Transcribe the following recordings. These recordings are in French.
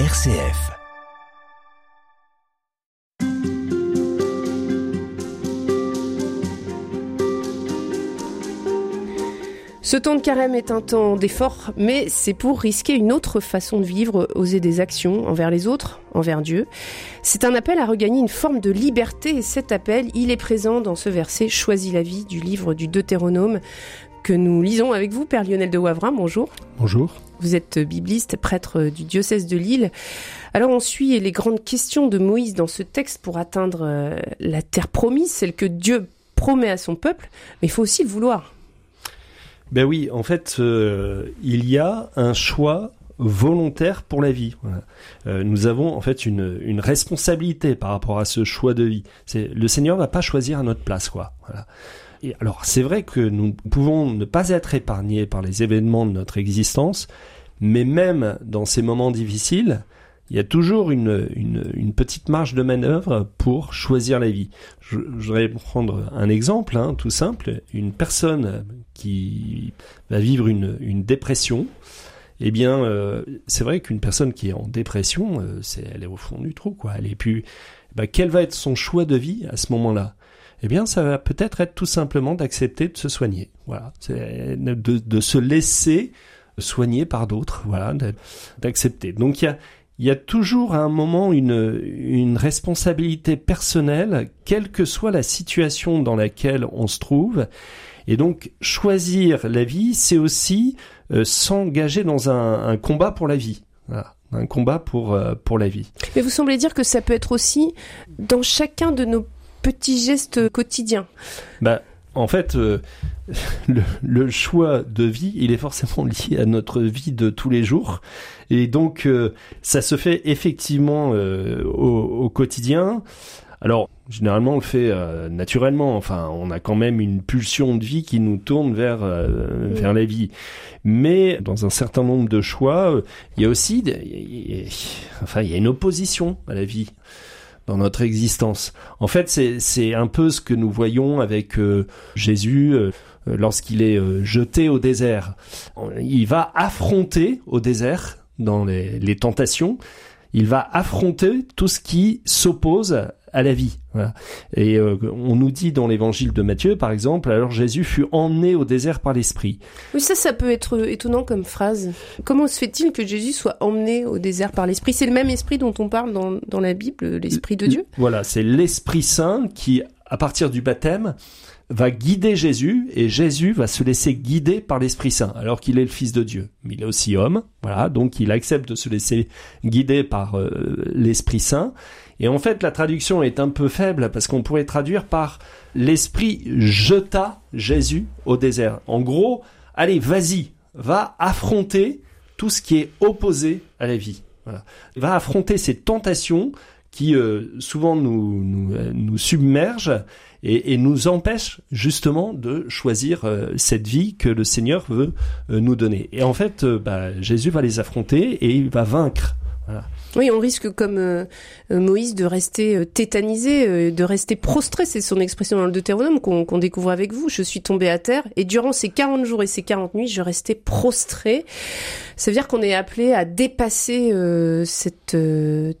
RCF. Ce temps de carême est un temps d'effort, mais c'est pour risquer une autre façon de vivre, oser des actions envers les autres, envers Dieu. C'est un appel à regagner une forme de liberté et cet appel, il est présent dans ce verset Choisis la vie du livre du Deutéronome que nous lisons avec vous, Père Lionel de Wavrin. Bonjour. Bonjour. Vous êtes bibliste, prêtre du diocèse de Lille. Alors on suit les grandes questions de Moïse dans ce texte pour atteindre euh, la terre promise, celle que Dieu promet à son peuple, mais il faut aussi le vouloir. Ben oui, en fait, euh, il y a un choix volontaire pour la vie. Euh, nous avons en fait une, responsabilité par rapport à ce choix de vie. Le Seigneur va pas choisir à notre place, quoi. Voilà. Alors c'est vrai que nous pouvons ne pas être épargnés par les événements de notre existence, mais même dans ces moments difficiles, il y a toujours une, petite marge de manœuvre pour choisir la vie. Je, je voudrais prendre un exemple hein, tout simple. Une personne qui va vivre une, dépression, eh bien, euh, c'est vrai qu'une personne qui est en dépression, euh, elle est au fond du trou, quoi. Elle est plus. Bah, quel va être son choix de vie à ce moment-là? Eh bien, ça va peut-être être tout simplement d'accepter de se soigner. Voilà, de, se laisser soigner par d'autres. Voilà, d'accepter. Donc il y a toujours à un moment une, responsabilité personnelle, quelle que soit la situation dans laquelle on se trouve. Et donc, choisir la vie, c'est aussi euh, s'engager dans un, combat pour la vie. Un combat pour, euh, pour la vie. Mais vous semblez dire que ça peut être aussi dans chacun de nos petits gestes quotidiens. Bah, en fait, euh, le, le, choix de vie, il est forcément lié à notre vie de tous les jours. Et donc, euh, ça se fait effectivement euh, au, au, quotidien. Alors, généralement, on le fait euh, naturellement. Enfin, on a quand même une pulsion de vie qui nous tourne vers euh, oui. vers la vie. Mais dans un certain nombre de choix, il y a aussi, y a, enfin, il y a une opposition à la vie dans notre existence. En fait, c'est un peu ce que nous voyons avec euh, Jésus euh, lorsqu'il est euh, jeté au désert. Il va affronter au désert, dans les, les tentations, il va affronter tout ce qui s'oppose à la vie. Voilà. Et euh, on nous dit dans l'évangile de Matthieu, par exemple, alors Jésus fut emmené au désert par l'Esprit. Oui, ça, ça peut être étonnant comme phrase. Comment se fait-il que Jésus soit emmené au désert par l'Esprit? C'est le même Esprit dont on parle dans, dans la Bible, l'Esprit de Dieu? Voilà, c'est l'Esprit Saint qui, à partir du baptême, va guider Jésus et Jésus va se laisser guider par l'Esprit Saint alors qu'il est le Fils de Dieu. Mais il est aussi homme, voilà, donc il accepte de se laisser guider par euh, l'Esprit Saint. Et en fait, la traduction est un peu faible parce qu'on pourrait traduire par l'Esprit jeta Jésus au désert. En gros, allez, vas-y, va affronter tout ce qui est opposé à la vie. Va affronter ces tentations qui euh, souvent nous, nous, nous submergent et, nous empêchent justement de choisir euh, cette vie que le Seigneur veut euh, nous donner. Et en fait, bah, Jésus va les affronter et il va vaincre. Voilà. Oui, on risque comme euh, Moïse de rester euh, tétanisé, euh, de rester prostré, c'est son expression dans le Deutéronome qu'on qu découvre avec vous. Je suis tombé à terre et durant ces 40 jours et ces 40 nuits, je restais prostré. Ça veut dire qu'on est appelé à dépasser euh, cette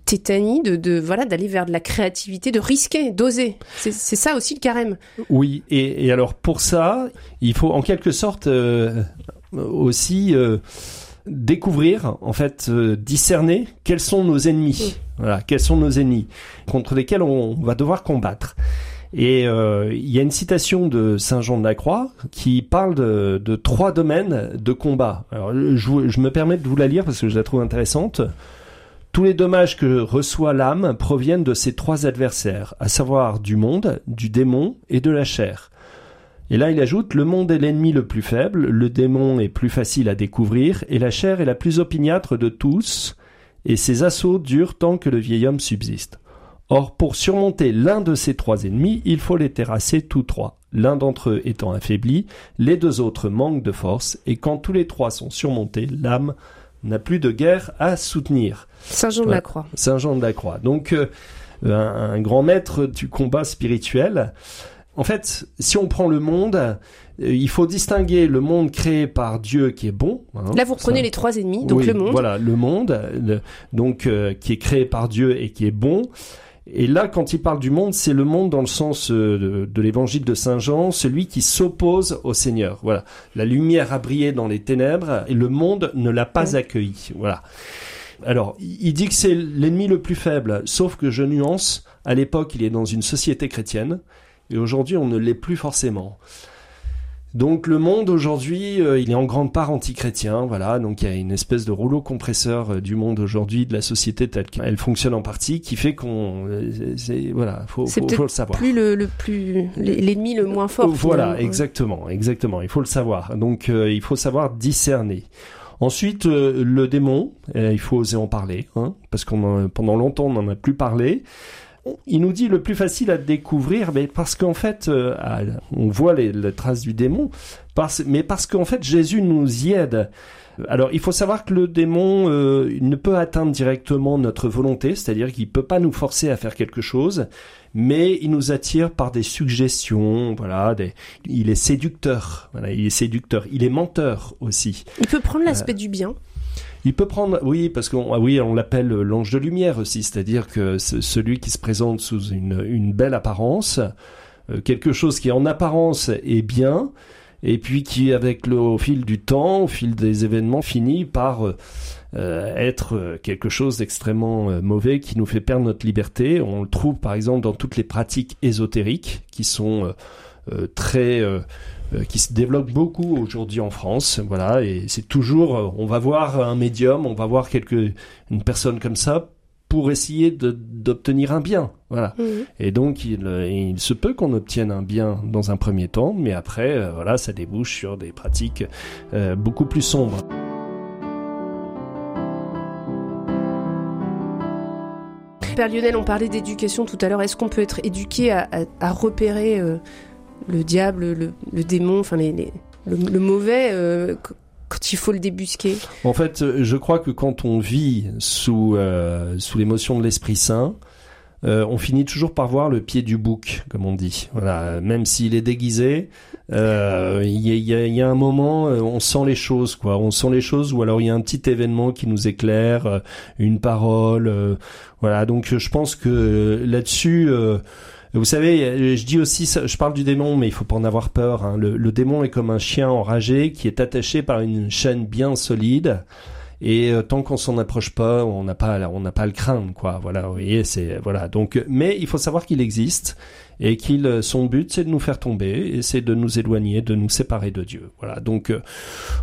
tétanie, de, de voilà, d'aller vers de la créativité, de risquer, d'oser. C'est ça aussi le carême. Oui, et, et, alors pour ça, il faut en quelque sorte aussi découvrir, en fait, euh, discerner quels sont nos ennemis. Voilà, quels sont nos ennemis contre lesquels on va devoir combattre. Et euh, il y a une citation de Saint Jean de la Croix qui parle de, de trois domaines de combat. Alors, je, je, me permets de vous la lire parce que je la trouve intéressante. Tous les dommages que reçoit l'âme proviennent de ces trois adversaires, à savoir du monde, du démon et de la chair. Et là, il ajoute, le monde est l'ennemi le plus faible, le démon est plus facile à découvrir, et la chair est la plus opiniâtre de tous, et ses assauts durent tant que le vieil homme subsiste. Or, pour surmonter l'un de ces trois ennemis, il faut les terrasser tous trois. L'un d'entre eux étant affaibli, les deux autres manquent de force, et quand tous les trois sont surmontés, l'âme n'a plus de guerre à soutenir. Saint Jean de la Croix. Saint Jean de la Croix. Donc, euh, un, un, grand maître du combat spirituel. En fait, si on prend le monde, euh, il faut distinguer le monde créé par Dieu qui est bon. Hein, Là, vous reprenez les trois ennemis, donc le monde. Voilà, le monde, donc euh, qui est créé par Dieu et qui est bon. Et là, quand il parle du monde, c'est le monde dans le sens euh, de, l'évangile de Saint Jean, celui qui s'oppose au Seigneur. Voilà, la lumière a brillé dans les ténèbres et le monde ne l'a pas accueilli. Voilà. Alors, il dit que c'est l'ennemi le plus faible, sauf que je nuance. À l'époque, il est dans une société chrétienne et aujourd'hui, on ne l'est plus forcément. Donc le monde aujourd'hui, euh, il est en grande part antichrétien, voilà. Donc il y a une espèce de rouleau compresseur euh, du monde aujourd'hui, de la société telle qu'elle fonctionne en partie, qui fait qu'on, euh, voilà, faut, faut, faut, le savoir. Plus le, le plus l'ennemi le moins fort. Voilà, exactement, exactement. Il faut le savoir. Donc il faut savoir discerner. Ensuite, le démon, il faut oser en parler, hein, parce qu'on pendant longtemps on n'en a plus parlé il nous dit le plus facile à découvrir, mais parce qu'en fait, euh, on voit les, traces du démon, mais parce qu'en fait Jésus nous y aide. Alors, il faut savoir que le démon euh, ne peut atteindre directement notre volonté, c'est-à-dire qu'il peut pas nous forcer à faire quelque chose, mais il nous attire par des suggestions, voilà, il est séducteur, voilà, il est séducteur, il est menteur aussi. Il peut prendre l'aspect euh, du bien. Il peut prendre, oui, parce qu'on ah oui, on l'appelle l'ange de lumière aussi, c'est-à-dire que celui qui se présente sous une, belle apparence, euh, quelque chose qui en apparence est bien, et puis qui, avec le au fil du temps, au fil des événements, finit par euh, euh, être quelque chose d'extrêmement mauvais qui nous fait perdre notre liberté. On le trouve par exemple dans toutes les pratiques ésotériques qui sont très qui se développe beaucoup aujourd'hui en France. Voilà, et c'est toujours, euh, on va voir un médium, on va voir quelque, une personne comme ça pour essayer d'obtenir un bien. Voilà. Mhm. Et donc, il, euh, il, se peut qu'on obtienne un bien dans un premier temps, mais après, voilà, ça débouche sur des pratiques beaucoup plus sombres. Père Lionel, on parlait d'éducation tout à l'heure. Est-ce qu'on peut être éduqué à, à, repérer le diable, le, démon, enfin les, le, mauvais euh, quand il faut le débusquer En fait, euh, je crois que quand on vit sous, euh, sous l'émotion de l'Esprit Saint, on finit toujours par voir le pied du bouc, comme on dit. Voilà, même s'il est déguisé, il y, a, un moment, on sent les choses, quoi. On sent les choses, ou alors il y a un petit événement qui nous éclaire, une parole, voilà. Donc, je pense que là-dessus vous savez, je dis aussi, je parle du démon, mais il faut pas en avoir peur. Hein. Le, démon est comme un chien enragé qui est attaché par une chaîne bien solide. Et euh, tant qu'on s'en approche pas, on n'a pas, on n'a pas le craindre, quoi. Voilà, vous voyez, c'est voilà. Donc, mais il faut savoir qu'il existe et qu'il, euh, son but, c'est de nous faire tomber et c'est de nous éloigner, de nous séparer de Dieu. Voilà. Donc, euh,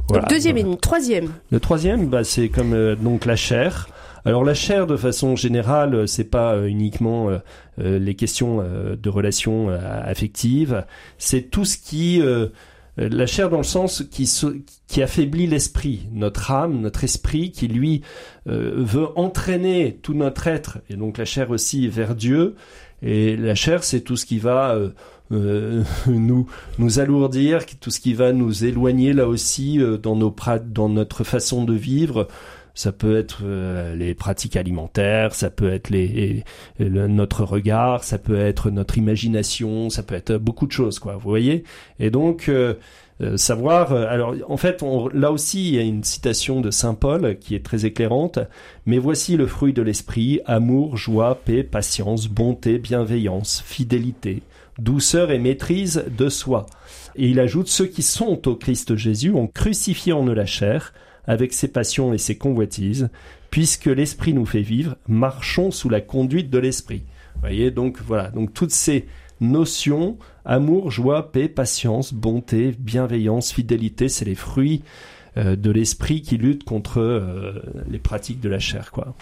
voilà. deuxième et troisième. Le troisième, bah, c'est comme donc la chair. Alors la chair, de façon générale, euh, c'est pas euh, uniquement euh, les questions de relations affectives, c'est tout ce qui la chair dans le sens qui, qui affaiblit l'esprit, notre âme, notre esprit, qui lui veut entraîner tout notre être, et donc la chair aussi vers Dieu. Et la chair, c'est tout ce qui va nous nous alourdir, tout ce qui va nous éloigner là aussi dans nos dans notre façon de vivre ça peut être euh, les pratiques alimentaires, ça peut être les, notre regard, ça peut être notre imagination, ça peut être beaucoup de choses, quoi. Vous voyez? Et donc euh, euh, savoir. alors en fait, on, là aussi, il y a une citation de saint Paul qui est très éclairante. Mais voici le fruit de l'esprit amour, joie, paix, patience, bonté, bienveillance, fidélité, douceur et maîtrise de soi. Et il ajoute ceux qui sont au Christ Jésus ont crucifié en eux la chair avec ses passions et ses convoitises, puisque l'esprit nous fait vivre, marchons sous la conduite de l'esprit. Voyez, donc voilà, donc toutes ces notions, amour, joie, paix, patience, bonté, bienveillance, fidélité, c'est les fruits euh, de l'esprit qui lutte contre euh, les pratiques de la chair, quoi.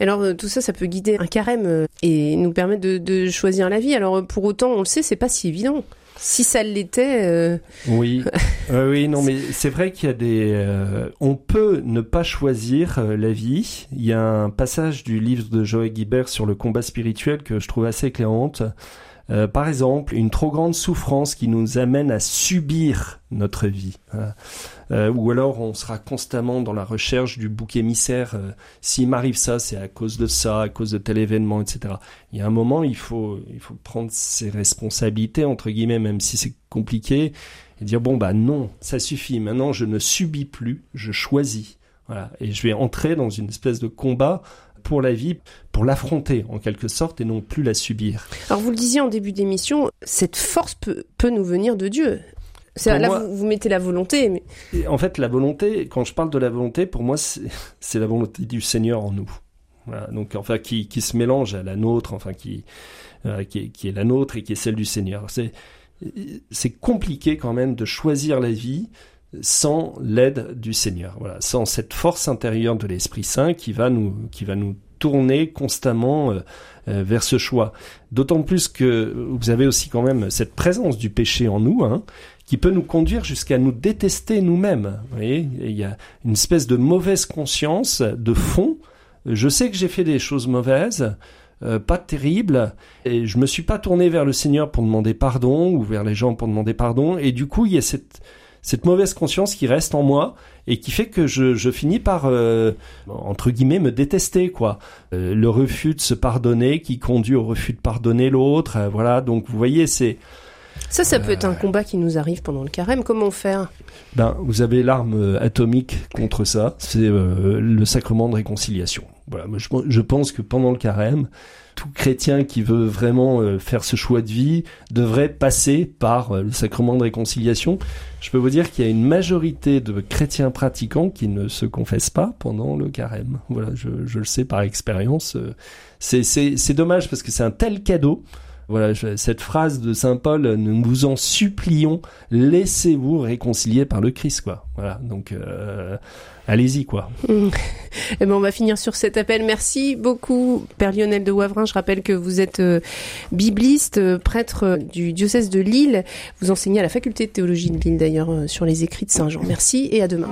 Alors euh, tout ça, ça peut guider un carême et nous permettre de, de choisir la vie. Alors pour autant, on le sait, c'est pas si évident. Si ça l'était. Euh, oui, oui, non, mais c'est vrai qu'il y a des. Euh, on peut ne pas choisir euh, la vie. Il y a un passage du livre de Joël Guibert sur le combat spirituel que je trouve assez éclairante. Euh, par exemple, une trop grande souffrance qui nous amène à subir notre vie. Euh, ou alors on sera constamment dans la recherche du bouc émissaire. Euh, S'il m'arrive ça, c'est à cause de ça, à cause de tel événement, etc. Il y a un moment, il faut, il faut prendre ses responsabilités, entre guillemets, même si c'est compliqué, et dire, bon, bah non, ça suffit. Maintenant, je ne subis plus, je choisis. Voilà. Et je vais entrer dans une espèce de combat pour la vie, pour l'affronter en quelque sorte et non plus la subir. Alors vous le disiez en début d'émission, cette force peut, peut nous venir de Dieu. Là, vous, vous, mettez la volonté. Mais... En fait, la volonté, quand je parle de la volonté, pour moi, c'est la volonté du Seigneur en nous. Voilà, donc, enfin, qui, qui, se mélange à la nôtre, enfin, qui, euh, qui, qui, est la nôtre et qui est celle du Seigneur. C'est compliqué quand même de choisir la vie sans l'aide du Seigneur. Voilà, sans cette force intérieure de l'Esprit Saint qui va nous, qui va nous tourner constamment euh, euh, vers ce choix. D'autant plus que vous avez aussi quand même cette présence du péché en nous, hein, qui peut nous conduire jusqu'à nous détester nous-mêmes. Il y a une espèce de mauvaise conscience de fond. Je sais que j'ai fait des choses mauvaises, euh, pas terribles, et je me suis pas tourné vers le Seigneur pour demander pardon ou vers les gens pour demander pardon, et du coup il y a cette cette mauvaise conscience qui reste en moi et qui fait que je, je finis par euh, entre guillemets me détester quoi. Euh, le refus de se pardonner qui conduit au refus de pardonner l'autre. Euh, voilà, donc vous voyez c'est ça, ça peut être un combat qui nous arrive pendant le carême. Comment faire? Ben, vous avez l'arme atomique contre ça. C'est le sacrement de réconciliation. Voilà, je, pense que pendant le carême, tout chrétien qui veut vraiment euh, faire ce choix de vie devrait passer par euh, le sacrement de réconciliation. Je peux vous dire qu'il y a une majorité de chrétiens pratiquants qui ne se confessent pas pendant le carême. Voilà, je, je le sais par expérience. Euh, c'est dommage parce que c'est un tel cadeau. Voilà, cette phrase de Saint Paul, nous vous en supplions, laissez-vous réconcilier par le Christ, quoi. Voilà, donc euh, allez-y, quoi. Eh ben, on va finir sur cet appel. Merci beaucoup, Père Lionel de Wavrin. Je rappelle que vous êtes euh, bibliste, euh, prêtre du diocèse de Lille. Vous enseignez à la faculté de théologie de Lille, d'ailleurs, sur les écrits de Saint Jean. Merci et à demain.